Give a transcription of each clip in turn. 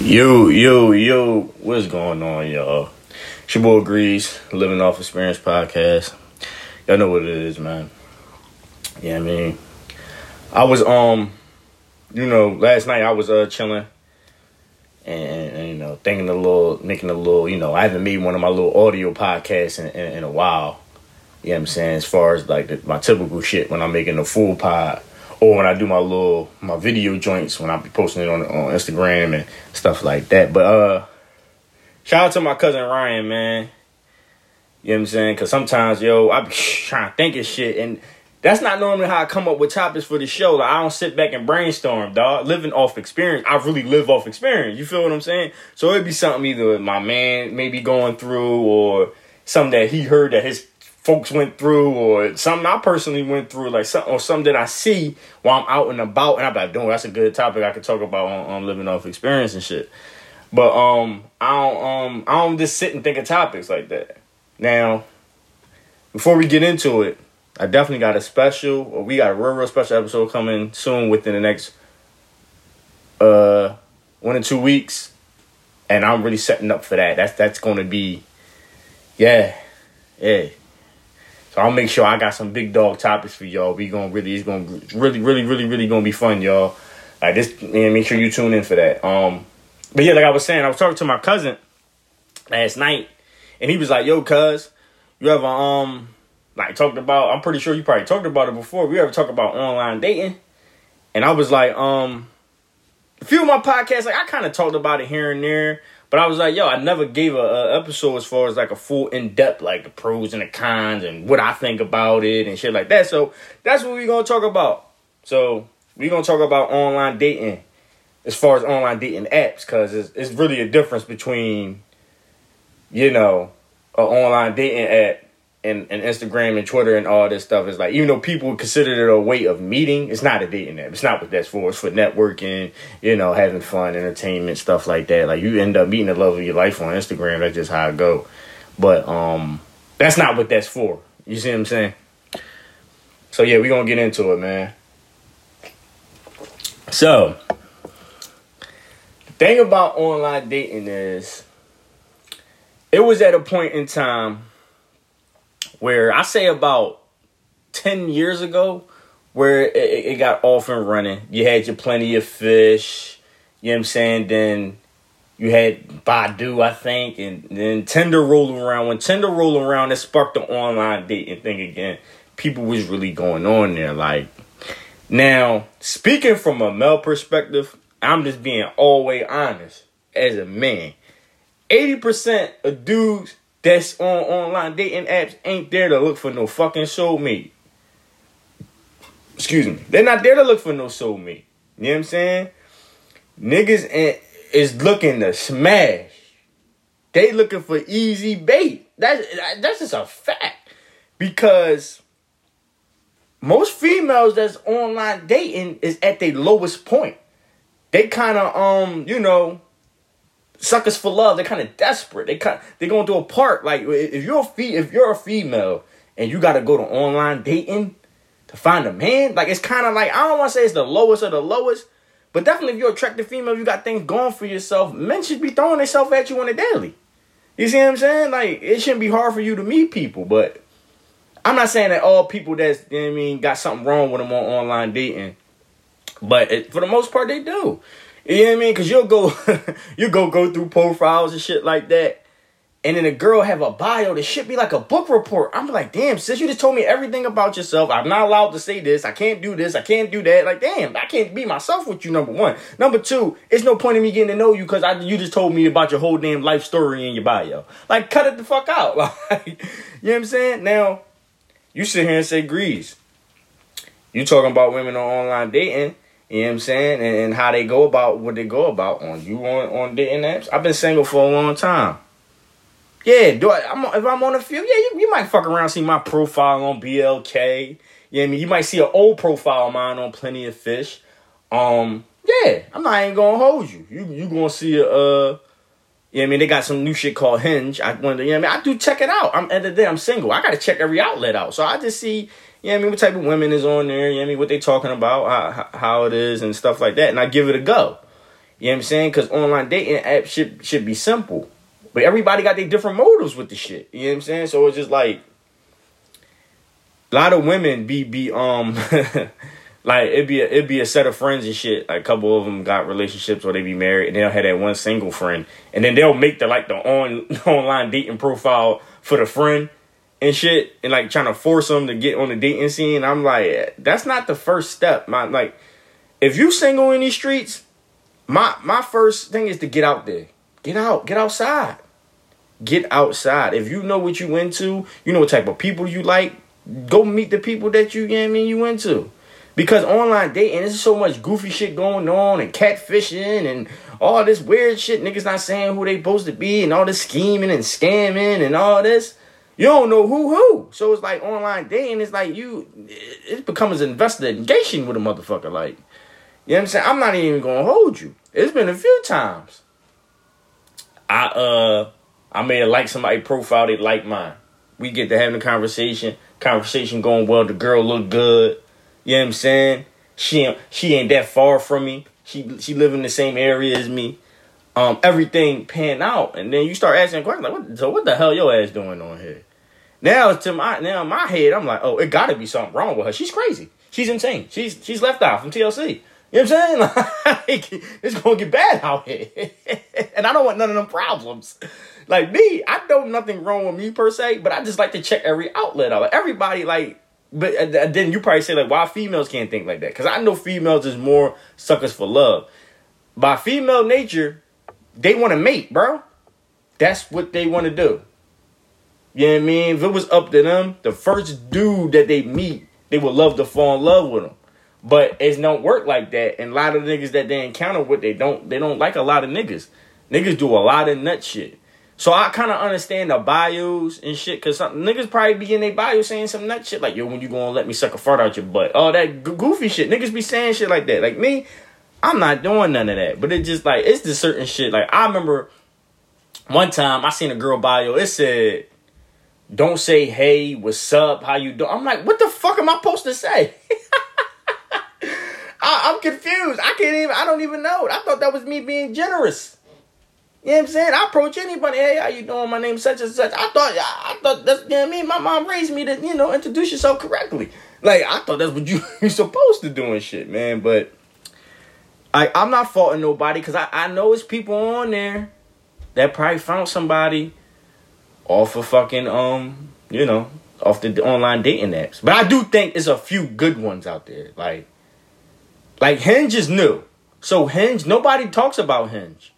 Yo, yo, yo, what's going on, y'all? It's your boy Grease, Living Off Experience podcast. Y'all know what it is, man. Yeah, I mean, I was, um, you know, last night I was, uh, chilling and, and, you know, thinking a little, making a little, you know, I haven't made one of my little audio podcasts in, in, in a while. You know what I'm saying? As far as like the, my typical shit when I'm making a full pod or when I do my little my video joints when I be posting it on on Instagram and stuff like that. But uh, shout out to my cousin Ryan, man. You know what I'm saying? Cause sometimes, yo, I be trying to think of shit, and that's not normally how I come up with topics for the show. Like I don't sit back and brainstorm, dog. Living off experience, I really live off experience. You feel what I'm saying? So it'd be something either my man maybe going through, or something that he heard that his folks went through or something I personally went through, like something or something that I see while I'm out and about, and I'm like, "Doing that's a good topic I could talk about on, on living off experience and shit." But um, I don't um, I don't just sit and think of topics like that. Now, before we get into it, I definitely got a special, or we got a real, real special episode coming soon within the next uh one or two weeks, and I'm really setting up for that. That's that's going to be, yeah, yeah so I'll make sure I got some big dog topics for y'all. We gonna really, it's gonna really, really, really, really gonna be fun, y'all. Like this, man. Make sure you tune in for that. Um, but yeah, like I was saying, I was talking to my cousin last night, and he was like, "Yo, cuz, you ever um like talked about? I'm pretty sure you probably talked about it before. We ever talk about online dating?" And I was like, um, a few of my podcasts, like I kind of talked about it here and there. But I was like, yo, I never gave a, a episode as far as like a full in depth, like the pros and the cons and what I think about it and shit like that. So that's what we're gonna talk about. So we're gonna talk about online dating as far as online dating apps, cause it's, it's really a difference between, you know, an online dating app and, and Instagram and Twitter and all this stuff is like even though people consider it a way of meeting, it's not a dating app. It's not what that's for. It's for networking, you know, having fun, entertainment, stuff like that. Like you end up meeting the love of your life on Instagram. That's just how it go. But um, that's not what that's for. You see what I'm saying? So yeah, we gonna get into it, man. So the thing about online dating is, it was at a point in time where I say about 10 years ago, where it, it, got off and running. You had your plenty of fish, you know what I'm saying? Then you had Badoo, I think, and then Tinder rolled around. When Tinder rolled around, it sparked the online dating thing again. People was really going on there. Like, now, speaking from a male perspective, I'm just being always honest as a man. 80% of dudes that's on online dating apps ain't there to look for no fucking soulmate. Excuse me. They're not there to look for no soulmate. You know what I'm saying? Niggas is looking to smash. They looking for easy bait. That's that's just a fact. Because most females that's online dating is at their lowest point. They kind of um, you know, suckers for love. They're kind of desperate. They kind they're going through a part. Like if you're a fe- if you're a female and you got to go to online dating to find a man, like it's kind of like I don't want to say it's the lowest of the lowest, but definitely if you're attractive female, you got things going for yourself. Men should be throwing themselves at you on a daily. You see what I'm saying? Like it shouldn't be hard for you to meet people, but I'm not saying that all people that's you know I mean got something wrong with them on online dating, but it, for the most part they do. You know what I mean? Cause you'll go, you go go through profiles and shit like that, and then a girl have a bio that should be like a book report. I'm like, damn, sis, you just told me everything about yourself. I'm not allowed to say this. I can't do this. I can't do that. Like, damn, I can't be myself with you. Number one. Number two, it's no point in me getting to know you because I you just told me about your whole damn life story in your bio. Like, cut it the fuck out. Like, you know what I'm saying? Now, you sit here and say grease. You talking about women on online dating you know what I'm saying? And, and, how they go about what they go about on you on, on dating apps. I've been single for a long time. Yeah, do I, I'm, if I'm on a few, yeah, you, you might fuck around see my profile on BLK. You know I mean? You might see an old profile of mine on Plenty of Fish. Um, yeah, I'm not even gonna hold you. You you gonna see a uh you know what I mean? They got some new shit called Hinge. I wonder, you know what I mean? I do check it out. I'm at the day I'm single. I gotta check every outlet out. So I just see you know what I mean, what type of women is on there, you know what I mean, what they talking about, how, how it is and stuff like that. And I give it a go. You know what I'm saying? Because online dating apps should should be simple. But everybody got their different motives with the shit. You know what I'm saying? So it's just like a lot of women be be um like it'd be a, it'd be a set of friends and shit. Like a couple of them got relationships or they be married and they'll have that one single friend and then they'll make the like the on online dating profile for the friend and shit and like trying to force them to get on the dating scene. I'm like, that's not the first step. My like, if you single in these streets, my my first thing is to get out there, get out, get outside, get outside. If you know what you into, you know what type of people you like. Go meet the people that you, you know I mean you into. Because online dating, there's so much goofy shit going on and catfishing and all this weird shit. Niggas not saying who they supposed to be and all this scheming and scamming and all this. You don't know who who. So it's like online dating. It's like you, it becomes an investigation with a motherfucker. Like, you know what I'm saying? I'm not even gonna hold you. It's been a few times. I uh, I may have liked somebody profile. They like mine. We get to having a conversation. Conversation going well. The girl look good. You know what I'm saying? She she ain't that far from me. She she live in the same area as me. Um, everything pan out, and then you start asking questions like, what, "So what the hell your ass doing on here?" Now to my now my head, I'm like, "Oh, it got to be something wrong with her. She's crazy. She's insane. She's she's left out from TLC." You know what I'm saying? Like, it's gonna get bad out here, and I don't want none of them problems. Like me, I know nothing wrong with me per se, but I just like to check every outlet out. Everybody, like but uh, then you probably say like, why females can't think like that? Because I know females is more suckers for love. By female nature, they want to mate, bro. That's what they want to do. You know what I mean? If it was up to them, the first dude that they meet, they would love to fall in love with them. But it don't work like that. And a lot of niggas that they encounter with, they don't they don't like a lot of niggas. Niggas do a lot of nut shit. So I kind of understand the bios and shit, cause some niggas probably be in their bio saying some nut shit like, "Yo, when you gonna let me suck a fart out your butt?" All that goofy shit. Niggas be saying shit like that. Like me, I'm not doing none of that. But it just like it's just certain shit. Like I remember one time I seen a girl bio. It said, "Don't say hey, what's up, how you doing." I'm like, what the fuck am I supposed to say? I, I'm confused. I can't even. I don't even know. I thought that was me being generous. You know what I'm saying? I approach anybody, hey, how you doing? My name's such and such. I thought I thought that's you know what I mean. My mom raised me to, you know, introduce yourself correctly. Like I thought that's what you you're supposed to do and shit, man. But I I'm not faulting nobody because I, I know it's people on there that probably found somebody off of fucking um, you know, off the online dating apps. But I do think there's a few good ones out there. Like like Hinge is new. So Hinge, nobody talks about Hinge.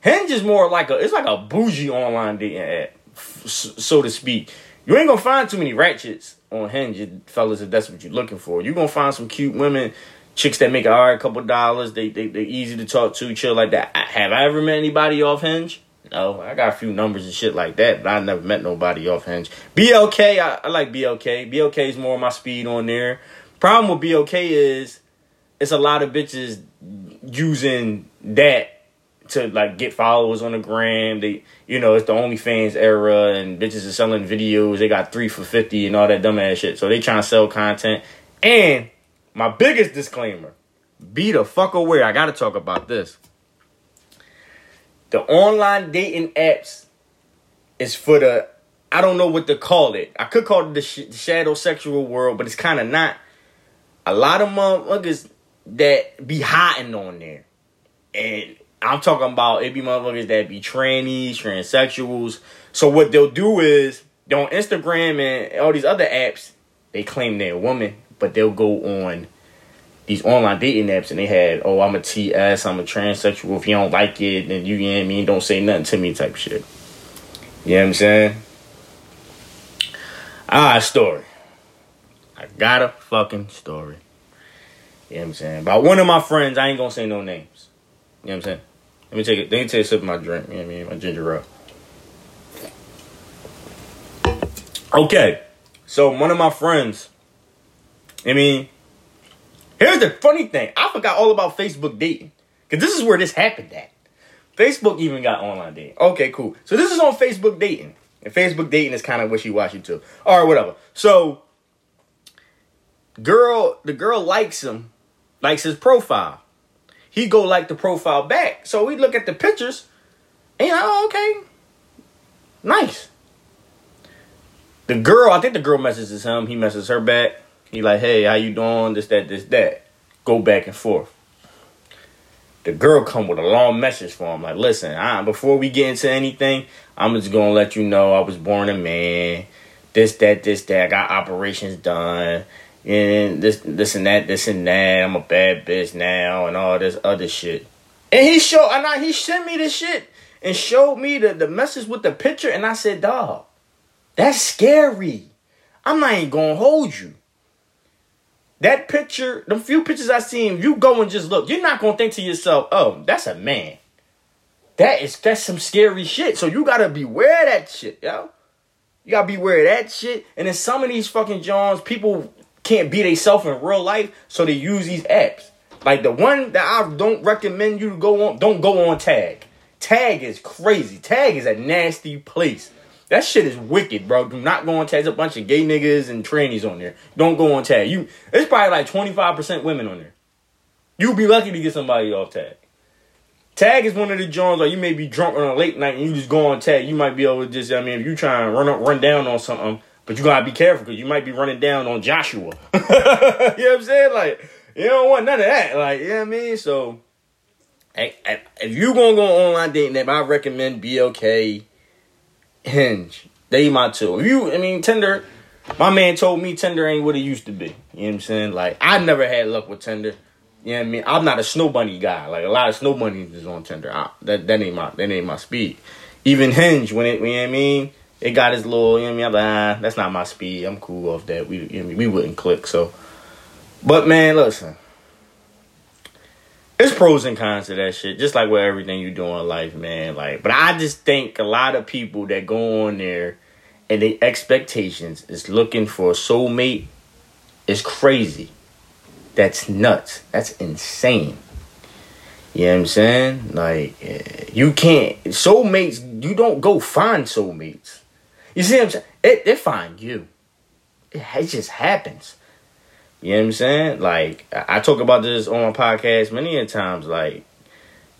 Hinge is more like a it's like a bougie online dating app, so to speak. You ain't gonna find too many ratchets on Hinge, fellas, if that's what you're looking for. You're gonna find some cute women, chicks that make a alright couple dollars. They they they easy to talk to, chill like that. Have I ever met anybody off Hinge? No, I got a few numbers and shit like that, but I never met nobody off Hinge. BLK, I, I like BLK. BLK is more my speed on there. Problem with BLK is it's a lot of bitches using that to like get followers on the gram. They, you know, it's the OnlyFans era, and bitches are selling videos. They got three for fifty and all that dumbass shit. So they trying to sell content. And my biggest disclaimer: be the fuck aware. I got to talk about this. The online dating apps is for the I don't know what to call it. I could call it the, sh- the shadow sexual world, but it's kind of not. A lot of motherfuckers that be hiding on there, and I'm talking about it be motherfuckers that be trannies, transsexuals. So what they'll do is on Instagram and all these other apps, they claim they're a woman, but they'll go on these online dating apps and they had, oh, I'm a TS, I'm a transsexual. If you don't like it, then you, know I mean, don't say nothing to me type shit. You know what I'm saying? Ah, story. I got a fucking story. You know what I'm saying? About one of my friends, I ain't gonna say no names. You know what I'm saying? Let me take it. Let me take a sip of my drink. You know what I mean? My ginger ale. Okay. So one of my friends, I mean, here's the funny thing. I forgot all about Facebook dating. Cause this is where this happened at. Facebook even got online dating. Okay, cool. So this is on Facebook dating. And Facebook dating is kind of wishy-washy too. Alright, whatever. So girl, the girl likes him, likes his profile. He go like the profile back. So we look at the pictures, and oh, okay, nice. The girl, I think the girl messages him. He messages her back. He like, hey, how you doing? This, that, this, that. Go back and forth. The girl come with a long message for him. Like, listen, I, before we get into anything, I'm just gonna let you know I was born a man. This, that, this, that. I got operations done and this this and that, this and that. I'm a bad bitch now, and all this other shit. And he showed, and I, he sent me this shit and showed me the, the message with the picture, and I said, dog, that's scary. I'm not even gonna hold you. That picture, the few pictures I seen, you go and just look, you're not gonna think to yourself, oh, that's a man. That is that's some scary shit. So you gotta beware that shit, yo. You gotta beware of that shit. And then some of these fucking Johns, people can't be themselves in real life, so they use these apps. Like the one that I don't recommend you to go on, don't go on Tag. Tag is crazy. Tag is a nasty place. That shit is wicked, bro. Do not go on Tag. There's a bunch of gay niggas and trannies on there. Don't go on Tag. You, it's probably like 25% women on there. You'd be lucky to get somebody off Tag. Tag is one of the joints like you may be drunk on a late night and you just go on Tag. You might be able to just, I mean, if you try and run up, run down on something, but you gotta be careful because you might be running down on Joshua. you know what I'm saying? Like, you don't want none of that. Like, you know what I mean? So, if you gonna go online dating app, I recommend BLK, Hinge. They my two. If you, I mean, Tinder. My man told me Tinder ain't what it used to be. You know what I'm saying? Like, I never had luck with Tinder. You know what I mean? I'm not a snow bunny guy. Like a lot of snow bunnies is on Tinder. I, that that ain't my that ain't my speed. Even Hinge when it you know what I mean? It got his little, you know what I mean? I'm like, ah, that's not my speed. I'm cool off that. We, you know, we wouldn't click. So, but man, listen, it's pros and cons to that shit. Just like with everything you do in life, man. Like, but I just think a lot of people that go on there and the expectations is looking for a soulmate is crazy. That's nuts. That's insane. You know what I'm saying? Like, you can't. Soulmates, you don't go find soulmates. You see what I'm saying? It, they find you. It, it just happens. You know what I'm saying? Like, I, I talk about this on my podcast many a times. Like,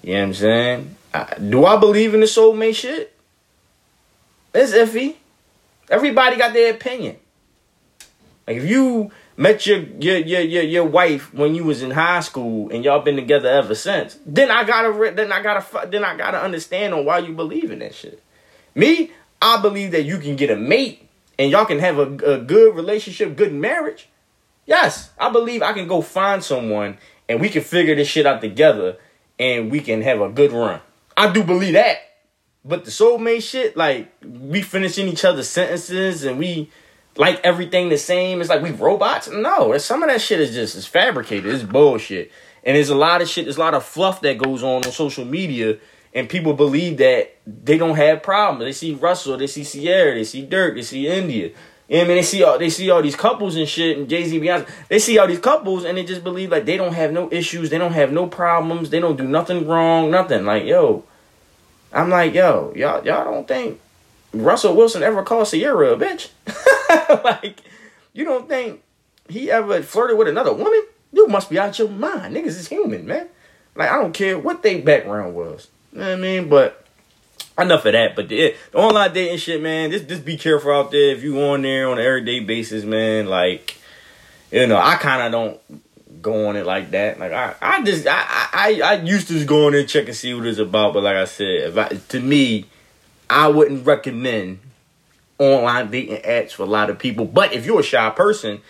you know what I'm saying? I, do I believe in the soulmate shit? It's iffy. Everybody got their opinion. Like, if you met your your your your, your wife when you was in high school and y'all been together ever since, then I gotta then I gotta then I gotta understand on why you believe in that shit. Me, I believe that you can get a mate and y'all can have a, a good relationship, good marriage. Yes, I believe I can go find someone and we can figure this shit out together and we can have a good run. I do believe that. But the soulmate shit, like we finishing each other's sentences and we like everything the same. It's like we robots. No, some of that shit is just is fabricated. It's bullshit. And there's a lot of shit. There's a lot of fluff that goes on on social media and people believe that they don't have problems. They see Russell, they see Ciara, they see Dirk, they see India. I mean, they see all they see all these couples and shit, and Jay Z, Beyonce. They see all these couples, and they just believe like they don't have no issues, they don't have no problems, they don't do nothing wrong, nothing. Like yo, I'm like yo, y'all y'all don't think Russell Wilson ever called Ciara a bitch? like you don't think he ever flirted with another woman? You must be out your mind. Niggas is human, man. Like I don't care what their background was. You know what I mean? But enough of that. But the, the online dating shit, man, just just be careful out there. If you on there on an everyday basis, man, like you know, I kind of don't go on it like that. Like I, I just I, I I used to just go on there and check and see what it's about. But like I said, if I, to me, I wouldn't recommend online dating apps for a lot of people. But if you're a shy person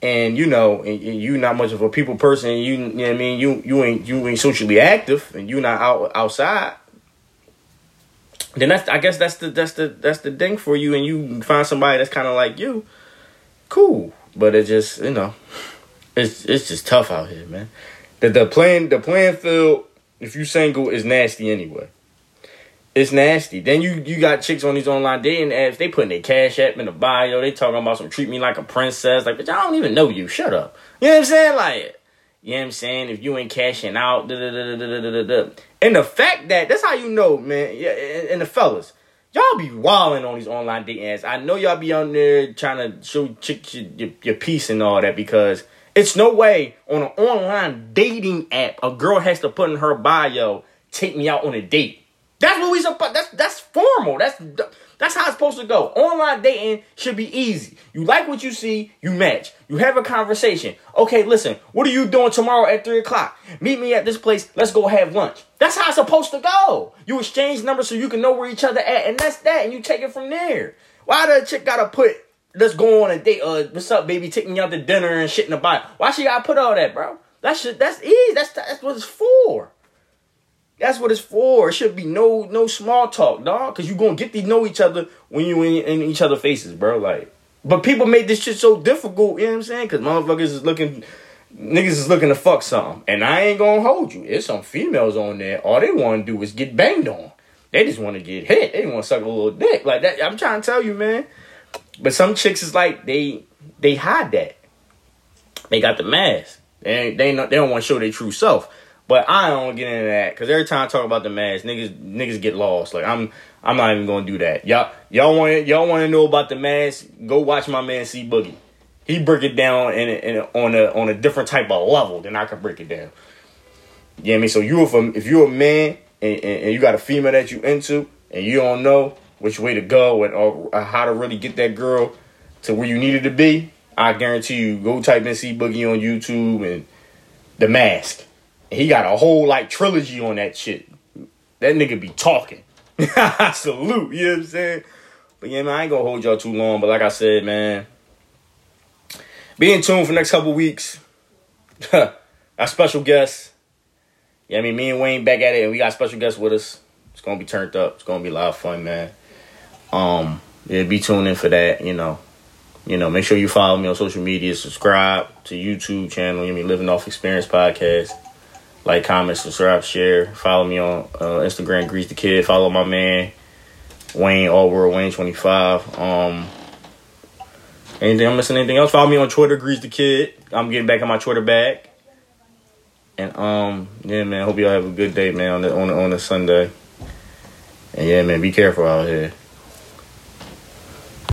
and you know, and, you not much of a people person, you, you know what I mean, you you ain't you ain't socially active, and you not out outside. Then that's I guess that's the that's the that's the thing for you, and you find somebody that's kind of like you. Cool, but it just you know, it's it's just tough out here, man. The the playing the playing field, if you single, is nasty anyway. It's nasty. Then you you got chicks on these online dating apps. They putting their cash app in the bio. They talking about some treat me like a princess. Like, bitch, I don't even know you. Shut up. You know what I'm saying? Like, you know what I'm saying? If you ain't cashing out, da da da da da da da. And the fact that that's how you know, man. Yeah, and, and the fellas, y'all be wilding on these online dating apps. I know y'all be on there trying to show chicks your, your, your piece and all that because It's no way on an online dating app a girl has to put in her bio, "Take me out on a date." That's what we supposed. That's that's formal. That's that's how it's supposed to go. Online dating should be easy. You like what you see, you match. You have a conversation. Okay, listen. What are you doing tomorrow at three o'clock? Meet me at this place. Let's go have lunch. That's how it's supposed to go. You exchange numbers so you can know where each other at, and that's that. And you take it from there. Why the chick gotta put let's go on a date. Uh, what's up, baby? Taking you out to dinner and shit in the bio. Why she gotta put all that, bro? That shit, that's easy. That's that's what it's for. That's what it's for. It should be no no small talk, dog. Cause you gonna get to know each other when you in, in each other faces, bro. Like, but people made this shit so difficult. You know what I'm saying? Cause motherfuckers is looking, niggas is looking to fuck something, and I ain't gonna hold you. It's some females on there. All they want to do is get banged on. They just want to get hit. They want to suck a little dick like that. I'm trying to tell you, man. But some chicks is like they they hide that. They got the mask. They they they don't want to show their true self. But I don't get into that because every time I talk about the mask, niggas niggas get lost. Like I'm I'm not even gonna do that. Y'all y'all want y'all want to know about the mask? Go watch my man C Boogie. He break it down in, in on a on a different type of level than I can break it down. You know I mean? So you if, if you're a man and, and, and you got a female that you into and you don't know which way to go and or, or how to really get that girl to where you needed to be, I guarantee you, go type in C Boogie on YouTube and The Mask. He got a whole like trilogy on that shit. That nigga be talking. Salute, you know what I'm saying? But yeah, man, I ain't gonna hold y'all too long. But like I said, man, be in tune for next couple weeks. Our special guest. Yeah, I mean, me and Wayne back at it, and we got special guests with us. It's gonna be turned up. It's gonna be a lot of fun, man. Um, yeah, be tuned in for that. You know, you know, make sure you follow me on social media. Subscribe to YouTube channel. You know, mean Living Off Experience podcast. Like, comment, subscribe, share. Follow me on uh, Instagram, Grease the Kid. Follow my man Wayne All World Wayne twenty five. Um, anything I'm missing? Anything else? Follow me on Twitter, Grease the Kid. I'm getting back on my Twitter back. And um, yeah, man. Hope y'all have a good day, man. On the on the, on the Sunday. And yeah, man. Be careful out here.